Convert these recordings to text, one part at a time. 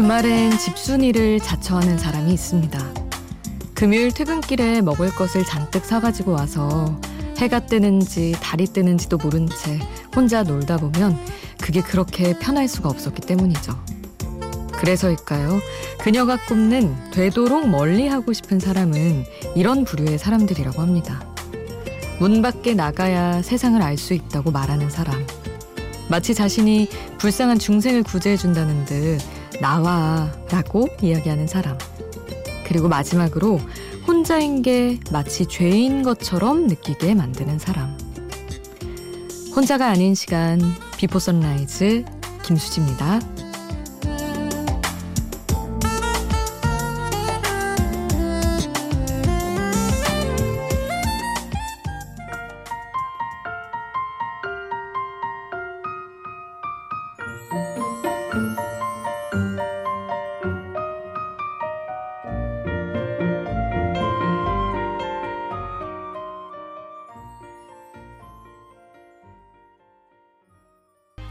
주말엔 집순이를 자처하는 사람이 있습니다. 금요일 퇴근길에 먹을 것을 잔뜩 사가지고 와서 해가 뜨는지 달이 뜨는지도 모른 채 혼자 놀다 보면 그게 그렇게 편할 수가 없었기 때문이죠. 그래서일까요? 그녀가 꼽는 되도록 멀리 하고 싶은 사람은 이런 부류의 사람들이라고 합니다. 문 밖에 나가야 세상을 알 수 있다고 말하는 사람. 마치 자신이 불쌍한 중생을 구제해준다는 듯 나와 라고 이야기하는 사람. 그리고 마지막으로 혼자인 게 마치 죄인 것처럼 느끼게 만드는 사람. 혼자가 아닌 시간 Before Sunrise 김수지입니다.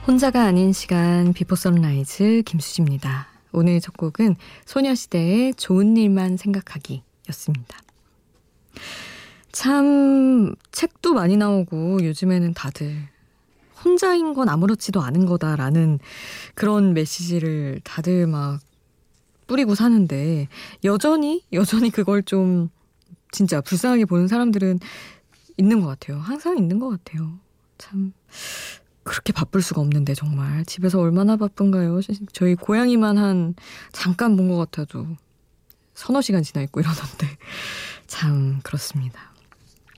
혼자가 아닌 시간 Before Sunrise 김수지입니다. 오늘 첫 곡은 소녀시대의 좋은 일만 생각하기 였습니다. 참 책도 많이 나오고 요즘에는 다들 혼자인 건 아무렇지도 않은 거다라는 그런 메시지를 다들 막 뿌리고 사는데 여전히 여전히 그걸 좀 진짜 불쌍하게 보는 사람들은 있는 것 같아요. 항상 있는 것 같아요. 참 그렇게 바쁠 수가 없는데 정말 집에서 얼마나 바쁜가요? 저희 고양이만 한 잠깐 본 것 같아도 서너 시간 지나 있고 이러던데 참 그렇습니다.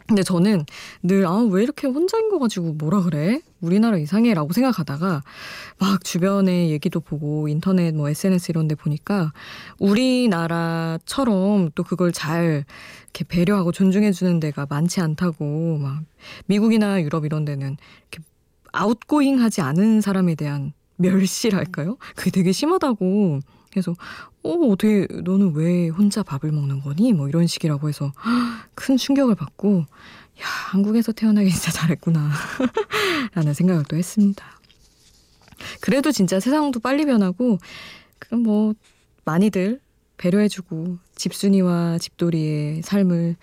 근데 저는 늘, 아, 왜 이렇게 혼자인 거 가지고 뭐라 그래? 우리나라 이상해. 라고 생각하다가 막 주변에 얘기도 보고 인터넷 뭐 SNS 이런 데 보니까 우리나라처럼 또 그걸 잘 이렇게 배려하고 존중해주는 데가 많지 않다고 막 미국이나 유럽 이런 데는 이렇게 아웃고잉하지 않은 사람에 대한 멸시랄까요? 그게 되게 심하다고. 그래서 어 어떻게 너는 왜 혼자 밥을 먹는 거니? 뭐 이런 식이라고 해서 큰 충격을 받고 야 한국에서 태어나기 진짜 잘했구나 라는 생각을 또 했습니다. 그래도 진짜 세상도 빨리 변하고 그럼 뭐 많이들 배려해주고 집순이와 집돌이의 삶을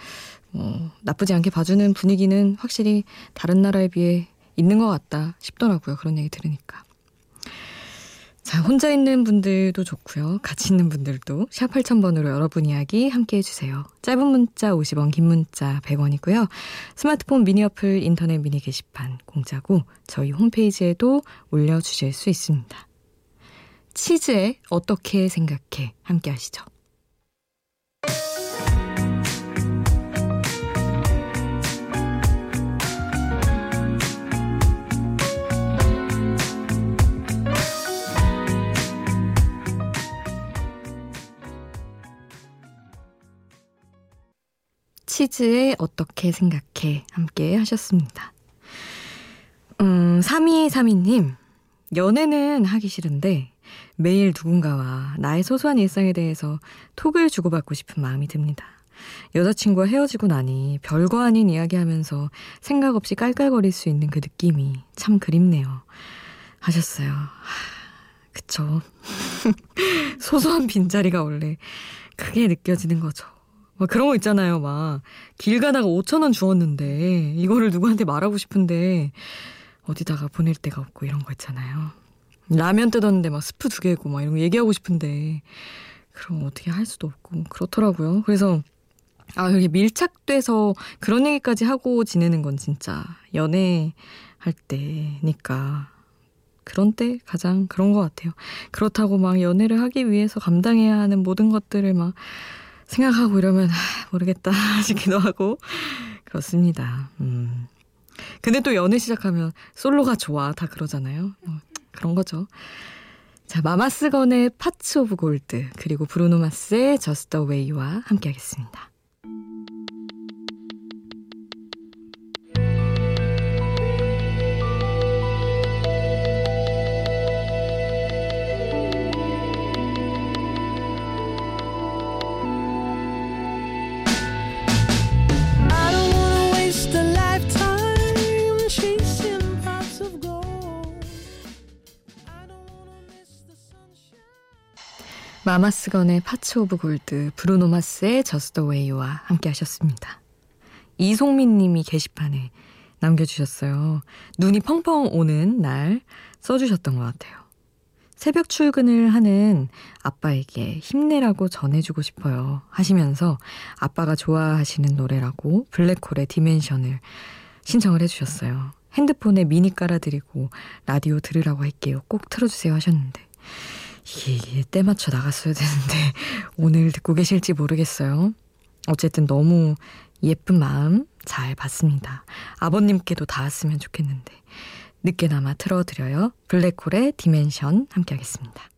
뭐 나쁘지 않게 봐주는 분위기는 확실히 다른 나라에 비해 있는 것 같다 싶더라고요. 그런 얘기 들으니까. 자, 혼자 있는 분들도 좋고요. 같이 있는 분들도 샵 8000번으로 여러분 이야기 함께 해주세요. 짧은 문자 50원, 긴 문자 100원이고요. 스마트폰 미니 어플, 인터넷 미니 게시판 공짜고 저희 홈페이지에도 올려주실 수 있습니다. 치즈에 어떻게 생각해 함께 하시죠. 치즈에 어떻게 생각해 함께 하셨습니다. 음, 3232님, 연애는 하기 싫은데 매일 누군가와 나의 소소한 일상에 대해서 톡을 주고받고 싶은 마음이 듭니다. 여자친구와 헤어지고 나니 별거 아닌 이야기 하면서 생각 없이 깔깔거릴 수 있는 그 느낌이 참 그립네요. 하셨어요. 그쵸. 소소한 빈자리가 원래 크게 느껴지는 거죠. 막 그런 거 있잖아요. 막 길 가다가 5천 원 주었는데 이거를 누구한테 말하고 싶은데 어디다가 보낼 데가 없고 이런 거 있잖아요. 라면 뜯었는데 막 스프 두 개고 막 이런 거 얘기하고 싶은데 그럼 어떻게 할 수도 없고 그렇더라고요. 그래서 아 이렇게 밀착돼서 그런 얘기까지 하고 지내는 건 진짜 연애할 때니까 그런 때 가장 그런 것 같아요. 그렇다고 막 연애를 하기 위해서 감당해야 하는 모든 것들을 막 생각하고 이러면 모르겠다 싶기도 하고 그렇습니다. 음. 근데 또 연애 시작하면 솔로가 좋아 다 그러잖아요. 뭐 그런 거죠. 자 마마스건의 Pots of Gold 그리고 브루노 마스의 Just the Way와 함께 하겠습니다. 마마스건의 Pots of Gold, 브루노 마스의 Just the Way와 함께 하셨습니다. 이송민 님이 게시판에 남겨주셨어요. 눈이 펑펑 오는 날 써주셨던 것 같아요. 새벽 출근을 하는 아빠에게 힘내라고 전해주고 싶어요. 하시면서 아빠가 좋아하시는 노래라고 블랙홀의 Dimension을 신청을 해주셨어요. 핸드폰에 미니 깔아드리고 라디오 들으라고 할게요. 꼭 틀어주세요 하셨는데 이게 때 맞춰 나갔어야 되는데 오늘 듣고 계실지 모르겠어요. 어쨌든 너무 예쁜 마음 잘 봤습니다. 아버님께도 닿았으면 좋겠는데 늦게나마 틀어드려요. 블랙홀의 Dimension 함께 하겠습니다.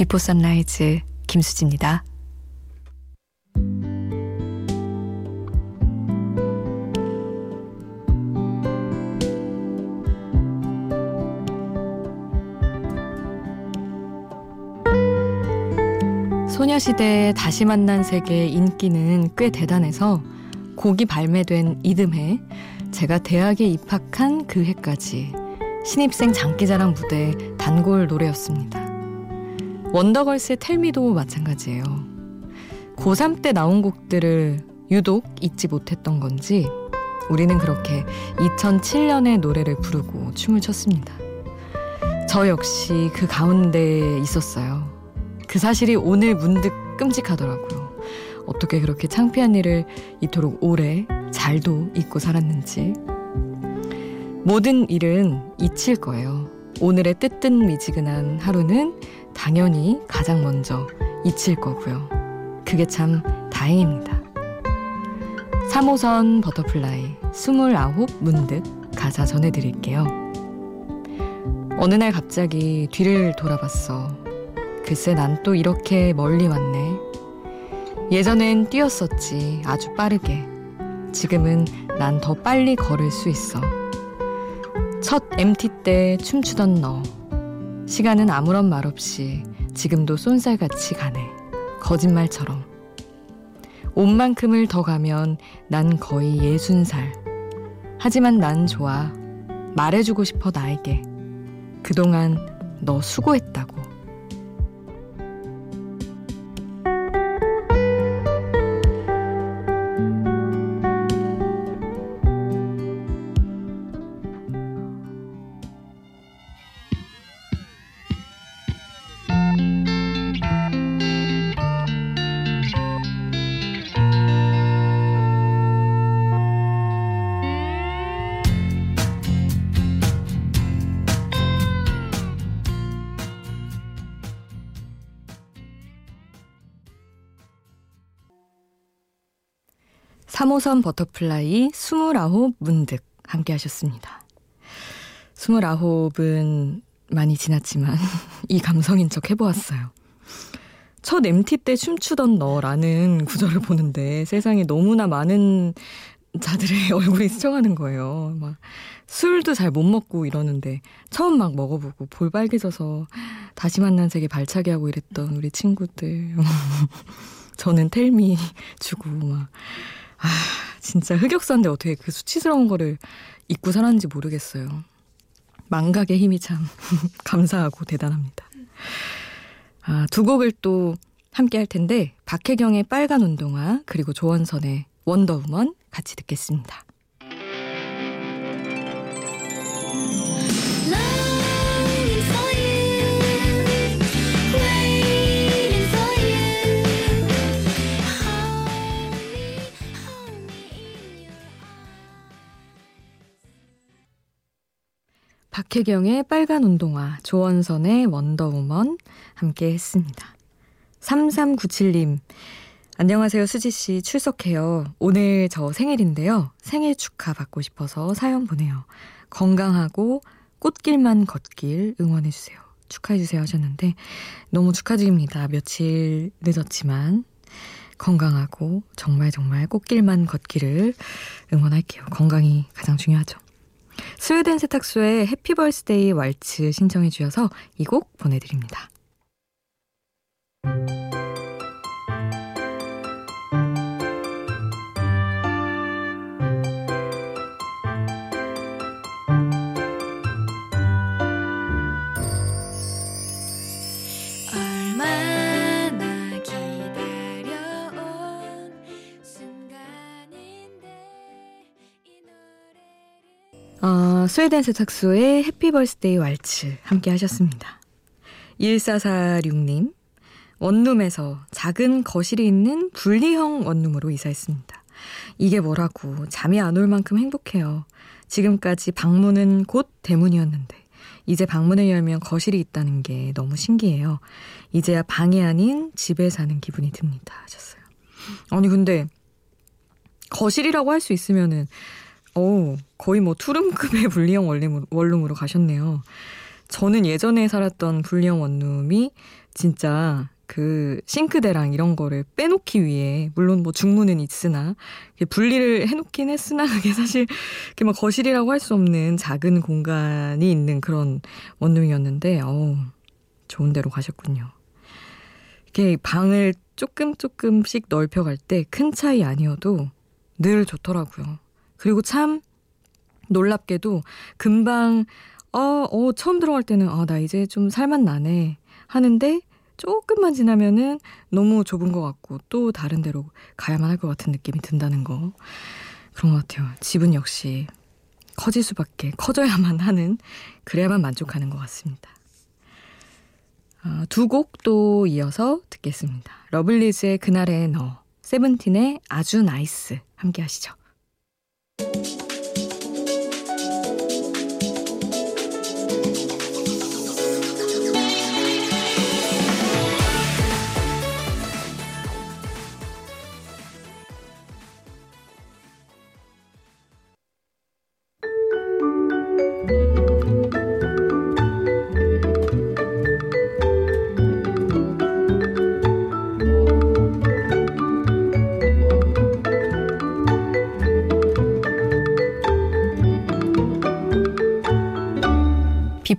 Before Sunrise 김수지입니다. 소녀시대의 다시 만난 세계 인기는 꽤 대단해서 곡이 발매된 이듬해 제가 대학에 입학한 그 해까지 신입생 장기자랑 무대 단골 노래였습니다. 원더걸스의 텔미도 마찬가지예요. 고3 때 나온 곡들을 유독 잊지 못했던 건지 우리는 그렇게 2007년의 노래를 부르고 춤을 췄습니다. 저 역시 그 가운데 있었어요. 그 사실이 오늘 문득 끔찍하더라고요. 어떻게 그렇게 창피한 일을 이토록 오래 잘도 잊고 살았는지. 모든 일은 잊힐 거예요. 오늘의 뜨뜻 미지근한 하루는 당연히 가장 먼저 잊힐 거고요. 그게 참 다행입니다. 3호선 버터플라이 29 문득 가사 전해드릴게요. 어느 날 갑자기 뒤를 돌아봤어. 글쎄 난 또 이렇게 멀리 왔네. 예전엔 뛰었었지 아주 빠르게. 지금은 난 더 빨리 걸을 수 있어. 첫 MT 때 춤추던 너. 시간은 아무런 말 없이 지금도 쏜살같이 가네. 거짓말처럼. 옷만큼을 더 가면 난 거의 예순 살. 하지만 난 좋아. 말해주고 싶어 나에게. 그동안 너 수고했다고. 3호선 버터플라이 29 문득 함께 하셨습니다. 29은 많이 지났지만 이 감성인 척 해보았어요. 첫 MT 때 춤추던 너라는 구절을 보는데 세상에 너무나 많은 자들의 얼굴이 스쳐가는 거예요. 막 술도 잘 못 먹고 이러는데 처음 막 먹어보고 볼 빨개져서 다시 만난 세계 발차기 하고 이랬던 우리 친구들. 저는 Tell Me 주고 막 아, 진짜 흑역사인데 어떻게 그 수치스러운 거를 잊고 살았는지 모르겠어요. 망각의 힘이 참 감사하고 대단합니다. 아, 두 곡을 또 함께 할 텐데 박혜경의 빨간 운동화 그리고 조원선의 원더우먼 같이 듣겠습니다. 박혜경의 빨간 운동화, 조원선의 원더우먼 함께 했습니다. 3397님, 안녕하세요, 수지씨. 출석해요. 오늘 저 생일인데요. 생일 축하 받고 싶어서 사연 보내요. 건강하고 꽃길만 걷길 응원해주세요. 축하해주세요 하셨는데, 너무 축하드립니다. 며칠 늦었지만, 건강하고 정말 정말 꽃길만 걷기를 응원할게요. 건강이 가장 중요하죠. 스웨덴 세탁소의 해피 벌스데이 왈츠 신청해 주셔서 이 곡 보내드립니다. 스웨덴 세탁소의 Happy Birthday Waltz 함께 하셨습니다. 1446님, 원룸에서 작은 거실이 있는 분리형 원룸으로 이사했습니다. 이게 뭐라고 잠이 안 올 만큼 행복해요. 지금까지 방문은 곧 대문이었는데 이제 방문을 열면 거실이 있다는 게 너무 신기해요. 이제야 방이 아닌 집에 사는 기분이 듭니다. 하셨어요. 아니 근데 거실이라고 할 수 있으면은 오, 거의 뭐 투룸급의 분리형 원룸으로, 가셨네요. 저는 예전에 살았던 분리형 원룸이 진짜 그 싱크대랑 이런 거를 빼놓기 위해 물론 뭐 중문은 있으나 분리를 해놓긴 했으나 그게 사실 이렇게 막 거실이라고 할 수 없는 작은 공간이 있는 그런 원룸이었는데 어우 좋은 데로 가셨군요. 이렇게 방을 조금 조금씩 넓혀갈 때 큰 차이 아니어도 늘 좋더라고요. 그리고 참 놀랍게도 금방 어, 어 처음 들어갈 때는 아, 나 이제 좀 살만 나네 하는데 조금만 지나면은 너무 좁은 것 같고 또 다른 데로 가야만 할 것 같은 느낌이 든다는 거 그런 것 같아요. 집은 역시 커질 수밖에 커져야만 하는 그래야만 만족하는 것 같습니다. 어, 두곡 또 이어서 듣겠습니다. 러블리즈의 그날의 너, 세븐틴의 아주 나이스 함께 하시죠.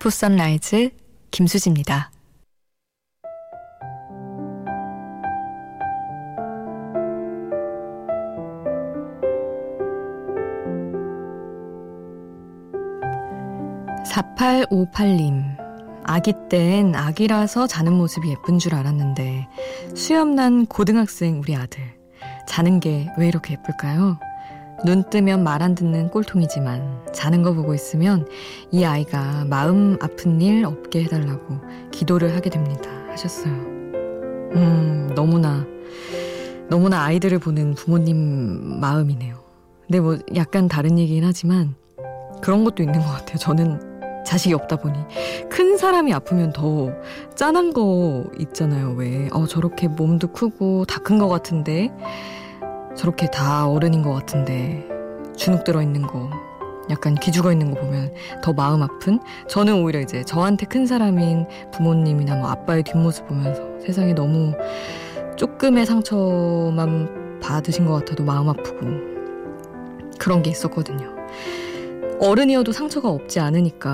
Before Sunrise 김수지입니다. (4858님) 아기 땐 아기라서 자는 모습이 예쁜 줄 알았는데 수염난 고등학생 우리 아들 자는 게 왜 이렇게 예쁠까요? 눈 뜨면 말 안 듣는 꼴통이지만 자는 거 보고 있으면 이 아이가 마음 아픈 일 없게 해달라고 기도를 하게 됩니다. 하셨어요. 음, 너무나, 너무나 아이들을 보는 부모님 마음이네요. 근데 뭐 약간 다른 얘기긴 하지만 그런 것도 있는 것 같아요. 저는 자식이 없다 보니 큰 사람이 아프면 더 짠한 거 있잖아요. 왜? 어, 저렇게 몸도 크고 다 큰 것 같은데 저렇게 다 어른인 것 같은데 주눅 들어 있는 거 약간 기죽어 있는 거 보면 더 마음 아픈 저는 오히려 이제 저한테 큰 사람인 부모님이나 뭐 아빠의 뒷모습 보면서 세상에 너무 조금의 상처만 받으신 것 같아도 마음 아프고 그런 게 있었거든요. 어른이어도 상처가 없지 않으니까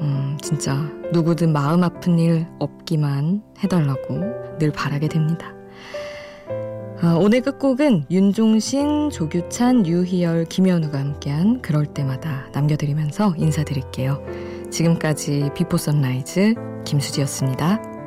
음, 진짜 누구든 마음 아픈 일 없기만 해달라고 늘 바라게 됩니다. 아, 오늘 끝곡은 윤종신, 조규찬, 유희열, 김연우가 함께한 그럴 때마다 남겨드리면서 인사드릴게요. 지금까지 Before Sunrise 김수지였습니다.